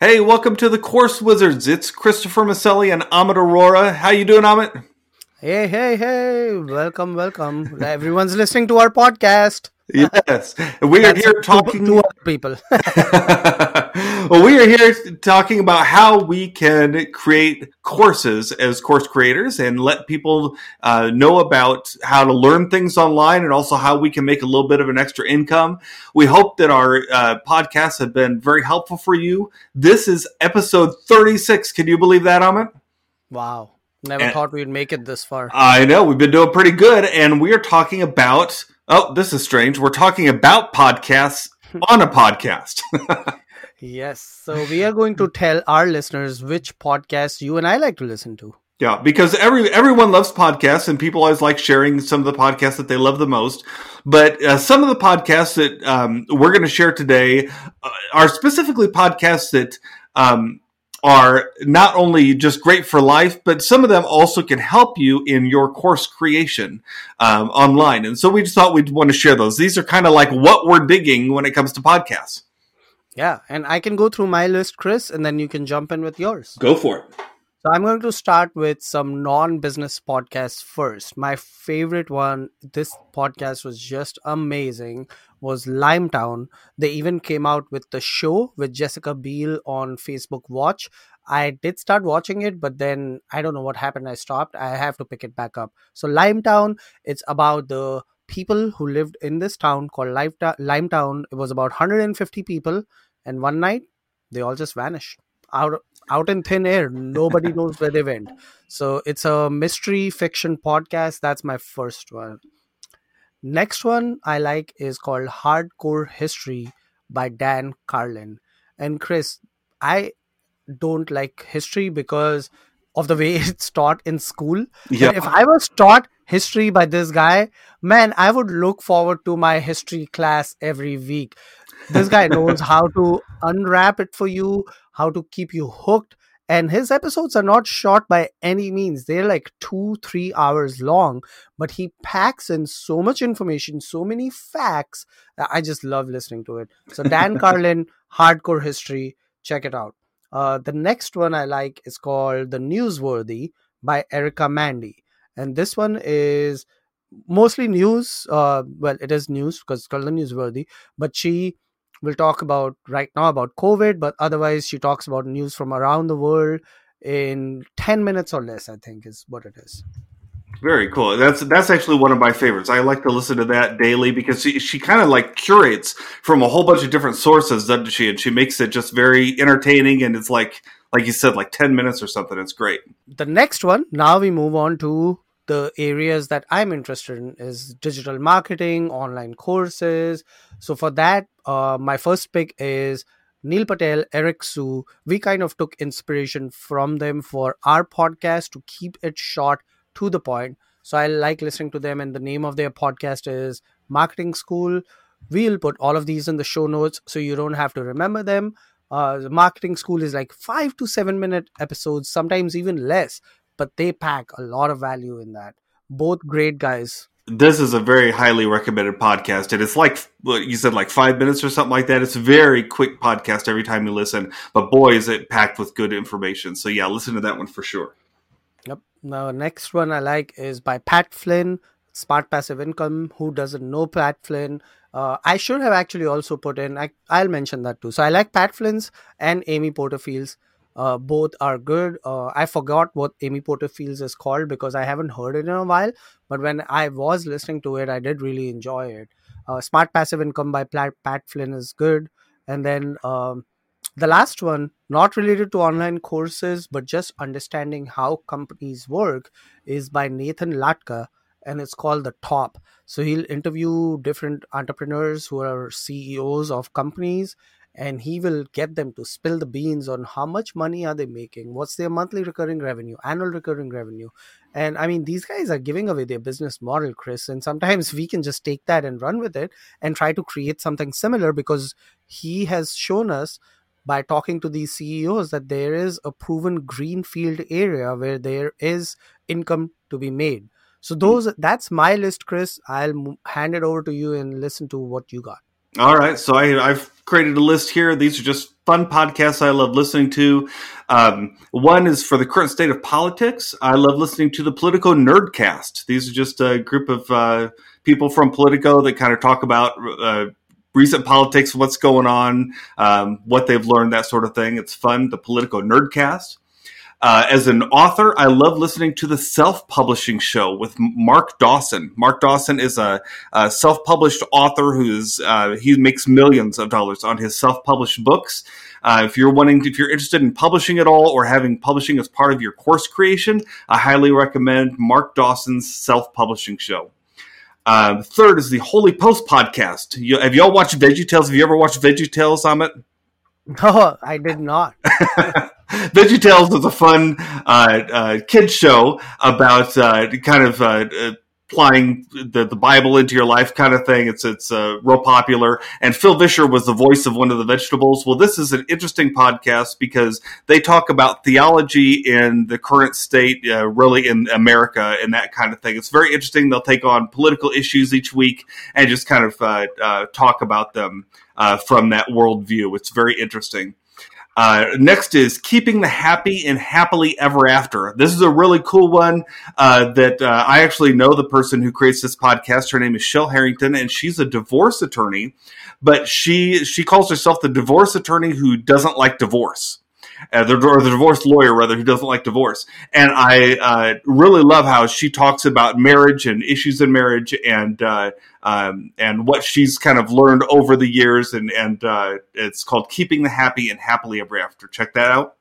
Hey, welcome to the Course Wizards. It's Christopher Maselli and Amit Aurora. How you doing, Amit? Hey, hey, hey! Welcome, welcome. Everyone's listening to our podcast. Yes, we are here talking to other people. well, we are here talking about how we can create courses as course creators and let people uh, know about how to learn things online and also how we can make a little bit of an extra income. We hope that our uh, podcasts have been very helpful for you. This is episode 36. Can you believe that, Amit? Wow. Never and thought we'd make it this far. I know. We've been doing pretty good. And we are talking about Oh, this is strange. We're talking about podcasts on a podcast. yes. So we are going to tell our listeners which podcasts you and I like to listen to. Yeah, because every everyone loves podcasts, and people always like sharing some of the podcasts that they love the most. But uh, some of the podcasts that um, we're going to share today uh, are specifically podcasts that um, are not only just great for life, but some of them also can help you in your course creation um, online. And so we just thought we'd want to share those. These are kind of like what we're digging when it comes to podcasts. Yeah, and I can go through my list, Chris, and then you can jump in with yours. Go for it. So I'm going to start with some non-business podcasts first. My favorite one, this podcast was just amazing, was Limetown. They even came out with the show with Jessica Biel on Facebook Watch. I did start watching it, but then I don't know what happened. I stopped. I have to pick it back up. So Limetown, it's about the people who lived in this town called Limetown. It was about 150 people, and one night they all just vanished out out in thin air. Nobody knows where they went. So it's a mystery fiction podcast. That's my first one. Next one I like is called Hardcore History by Dan Carlin. And Chris, I don't like history because of the way it's taught in school. Yeah. If I was taught history by this guy, man, I would look forward to my history class every week. This guy knows how to unwrap it for you, how to keep you hooked. And his episodes are not short by any means. They're like two, three hours long, but he packs in so much information, so many facts. I just love listening to it. So, Dan Carlin, Hardcore History, check it out. Uh, the next one I like is called The Newsworthy by Erica Mandy. And this one is mostly news. Uh, well, it is news because it's called The Newsworthy, but she will talk about right now about COVID, but otherwise she talks about news from around the world in 10 minutes or less, I think is what it is. Very cool. That's that's actually one of my favorites. I like to listen to that daily because she, she kind of like curates from a whole bunch of different sources, doesn't she? And she makes it just very entertaining and it's like like you said, like 10 minutes or something. It's great. The next one, now we move on to the areas that I'm interested in is digital marketing, online courses. So for that, uh, my first pick is Neil Patel, Eric Siu. We kind of took inspiration from them for our podcast to keep it short to the point. So I like listening to them, and the name of their podcast is Marketing School. We'll put all of these in the show notes so you don't have to remember them. Uh, marketing school is like five to seven minute episodes, sometimes even less but they pack a lot of value in that. Both great guys. This is a very highly recommended podcast, and it's like you said, like five minutes or something like that. It's a very quick podcast every time you listen, but boy, is it packed with good information. So yeah, listen to that one for sure. Yep. Now, next one I like is by Pat Flynn, Smart Passive Income. Who doesn't know Pat Flynn? Uh, I should have actually also put in. I, I'll mention that too. So I like Pat Flynn's and Amy Porterfield's. Uh, both are good. Uh, I forgot what Amy Porterfield's is called because I haven't heard it in a while. But when I was listening to it, I did really enjoy it. Uh, Smart Passive Income by Pat, Flynn is good. And then um, the last one, not related to online courses, but just understanding how companies work, is by Nathan Latka. And it's called The Top. So he'll interview different entrepreneurs who are CEOs of companies and he will get them to spill the beans on how much money are they making what's their monthly recurring revenue annual recurring revenue and i mean these guys are giving away their business model chris and sometimes we can just take that and run with it and try to create something similar because he has shown us by talking to these CEOs that there is a proven greenfield area where there is income to be made. So those that's my list, Chris. I'll hand it over to you and listen to what you got. All right, so I, I've created a list here. These are just fun podcasts I love listening to. Um, one is for the current state of politics. I love listening to the Politico Nerdcast. These are just a group of uh, people from Politico that kind of talk about uh, recent politics, what's going on, um, what they've learned, that sort of thing. It's fun. The Politico Nerdcast. Uh, as an author, I love listening to the Self Publishing Show with Mark Dawson. Mark Dawson is a, a self published author who's uh, he makes millions of dollars on his self published books. Uh, if you're wanting, if you're interested in publishing at all or having publishing as part of your course creation, I highly recommend Mark Dawson's Self Publishing Show. Uh, third is the Holy Post podcast. You, have y'all watched VeggieTales? Have you ever watched VeggieTales, Amit? No, I did not. VeggieTales is a fun uh, uh, kids show about uh, kind of uh, uh, applying the, the Bible into your life kind of thing. It's it's uh, real popular. And Phil Vischer was the voice of one of the vegetables. Well, this is an interesting podcast because they talk about theology in the current state, really in America and that kind of thing. It's very interesting. They'll take on political issues each week and just kind of talk about them from that worldview. It's very interesting. Uh, next is Keeping the Happy and Happily Ever After. This is a really cool one uh, that uh, I actually know the person who creates this podcast. Her name is Shell Harrington, and she's a divorce attorney, but she she calls herself the divorce attorney who doesn't like divorce uh, the, or the divorce lawyer rather who doesn't like divorce and i uh, really love how she talks about marriage and issues in marriage and uh, um, and what she's kind of learned over the years and and uh, it's called keeping the happy and happily ever after check that out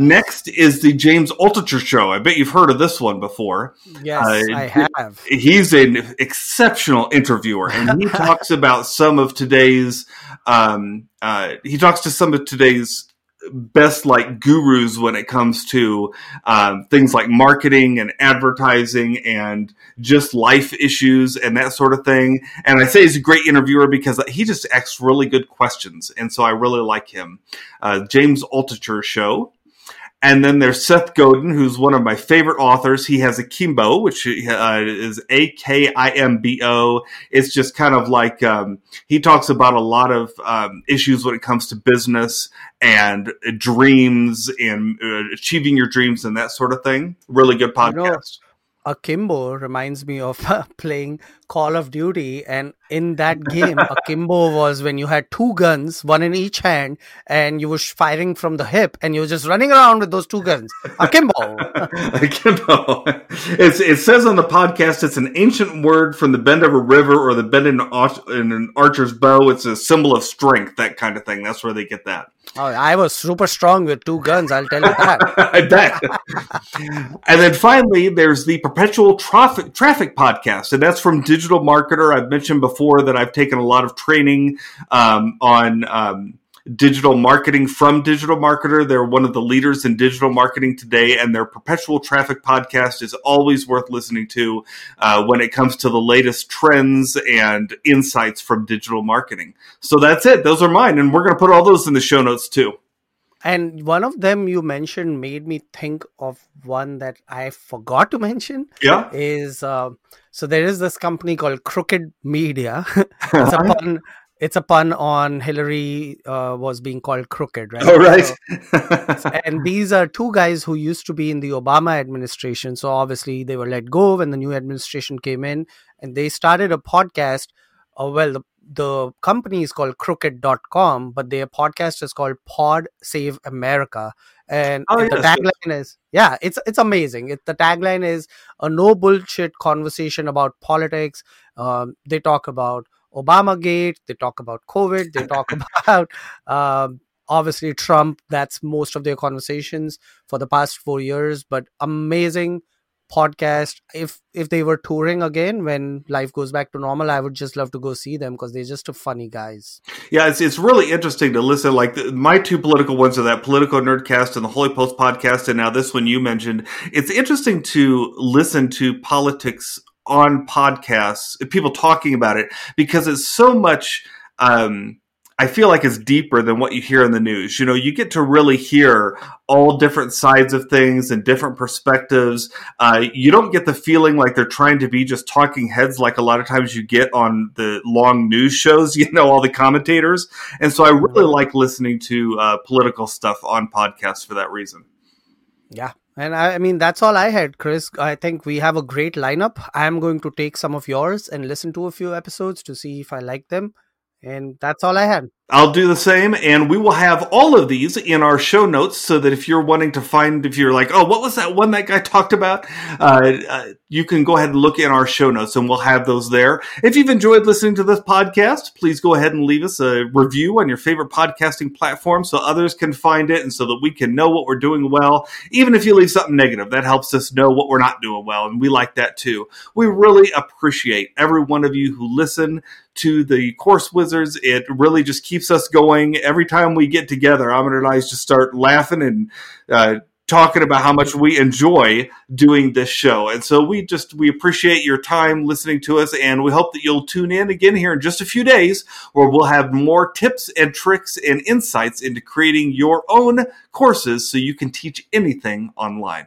Next is the James Altucher show. I bet you've heard of this one before. Yes, uh, I have. He's an exceptional interviewer, and he talks about some of today's. Um, uh, he talks to some of today's best like gurus when it comes to um, things like marketing and advertising and just life issues and that sort of thing. And I say he's a great interviewer because he just asks really good questions, and so I really like him. Uh, James Altucher show. And then there's Seth Godin, who's one of my favorite authors. He has Akimbo, which uh, is A K I M B O. It's just kind of like um, he talks about a lot of um, issues when it comes to business and dreams and uh, achieving your dreams and that sort of thing. Really good podcast. Akimbo reminds me of uh, playing Call of Duty, and in that game, Akimbo was when you had two guns, one in each hand, and you were firing from the hip, and you were just running around with those two guns. Akimbo. Akimbo. It's, it says on the podcast it's an ancient word from the bend of a river or the bend in, in an archer's bow. It's a symbol of strength, that kind of thing. That's where they get that. Oh, I was super strong with two guns. I'll tell you that. I bet. and then finally, there's the Perpetual Traffic Traffic podcast, and that's from Digital Marketer. I've mentioned before that I've taken a lot of training um, on. Um, digital marketing from Digital Marketer. They're one of the leaders in digital marketing today, and their Perpetual Traffic podcast is always worth listening to uh, when it comes to the latest trends and insights from digital marketing. So that's it. Those are mine, and we're going to put all those in the show notes too. And one of them you mentioned made me think of one that I forgot to mention. Yeah. Is uh, so there is this company called Crooked Media. it's a pun it's a pun on Hillary uh, was being called crooked, right? Oh, right. So, and these are two guys who used to be in the Obama administration. So obviously they were let go when the new administration came in, and they started a podcast. Uh, well, the, the company is called crooked.com, but their podcast is called Pod Save America. And, oh, the tagline is yeah, it's it's amazing. It, the tagline is a no bullshit conversation about politics. Um, they talk about Obama Gate, they talk about COVID, they talk about um, obviously Trump. That's most of their conversations for the past four years, but amazing podcast if if they were touring again when life goes back to normal i would just love to go see them because they're just a funny guys yeah it's, it's really interesting to listen like the, my two political ones are that political nerdcast and the holy post podcast and now this one you mentioned it's interesting to listen to politics on podcasts, people talking about it, because it's so much. Um, I feel like it's deeper than what you hear in the news. You know, you get to really hear all different sides of things and different perspectives. Uh, you don't get the feeling like they're trying to be just talking heads like a lot of times you get on the long news shows, you know, all the commentators. And so I really like listening to uh, political stuff on podcasts for that reason. Yeah, and I, I, mean, that's all I had, Chris. I think we have a great lineup. I'm going to take some of yours and listen to a few episodes to see if I like them. And that's all I had. I'll do the same, and we will have all of these in our show notes so that if you're wanting to find, if you're like, oh, what was that one that guy talked about? Uh, uh, you can go ahead and look in our show notes, and we'll have those there. If you've enjoyed listening to this podcast, please go ahead and leave us a review on your favorite podcasting platform so others can find it and so that we can know what we're doing well. Even if you leave something negative, that helps us know what we're not doing well, and we like that too. We really appreciate every one of you who listen to the Course Wizards. It really just keeps keeps us going. Every time we get together, Amit and I just start laughing and uh, talking about how much we enjoy doing this show. And so we just we appreciate your time listening to us and we hope that you'll tune in again here in just a few days where we'll have more tips and tricks and insights into creating your own courses so you can teach anything online.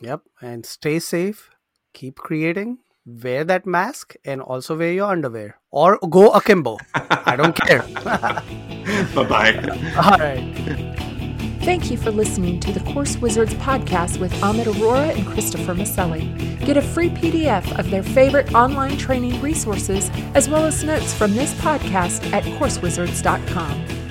Yep, and stay safe, keep creating wear that mask and also wear your underwear or go akimbo. I don't care. bye bye. All right. Thank you for listening to the Course Wizards podcast with Amit Aurora and Christopher Maselli. Get a free PDF of their favorite online training resources as well as notes from this podcast at coursewizards.com.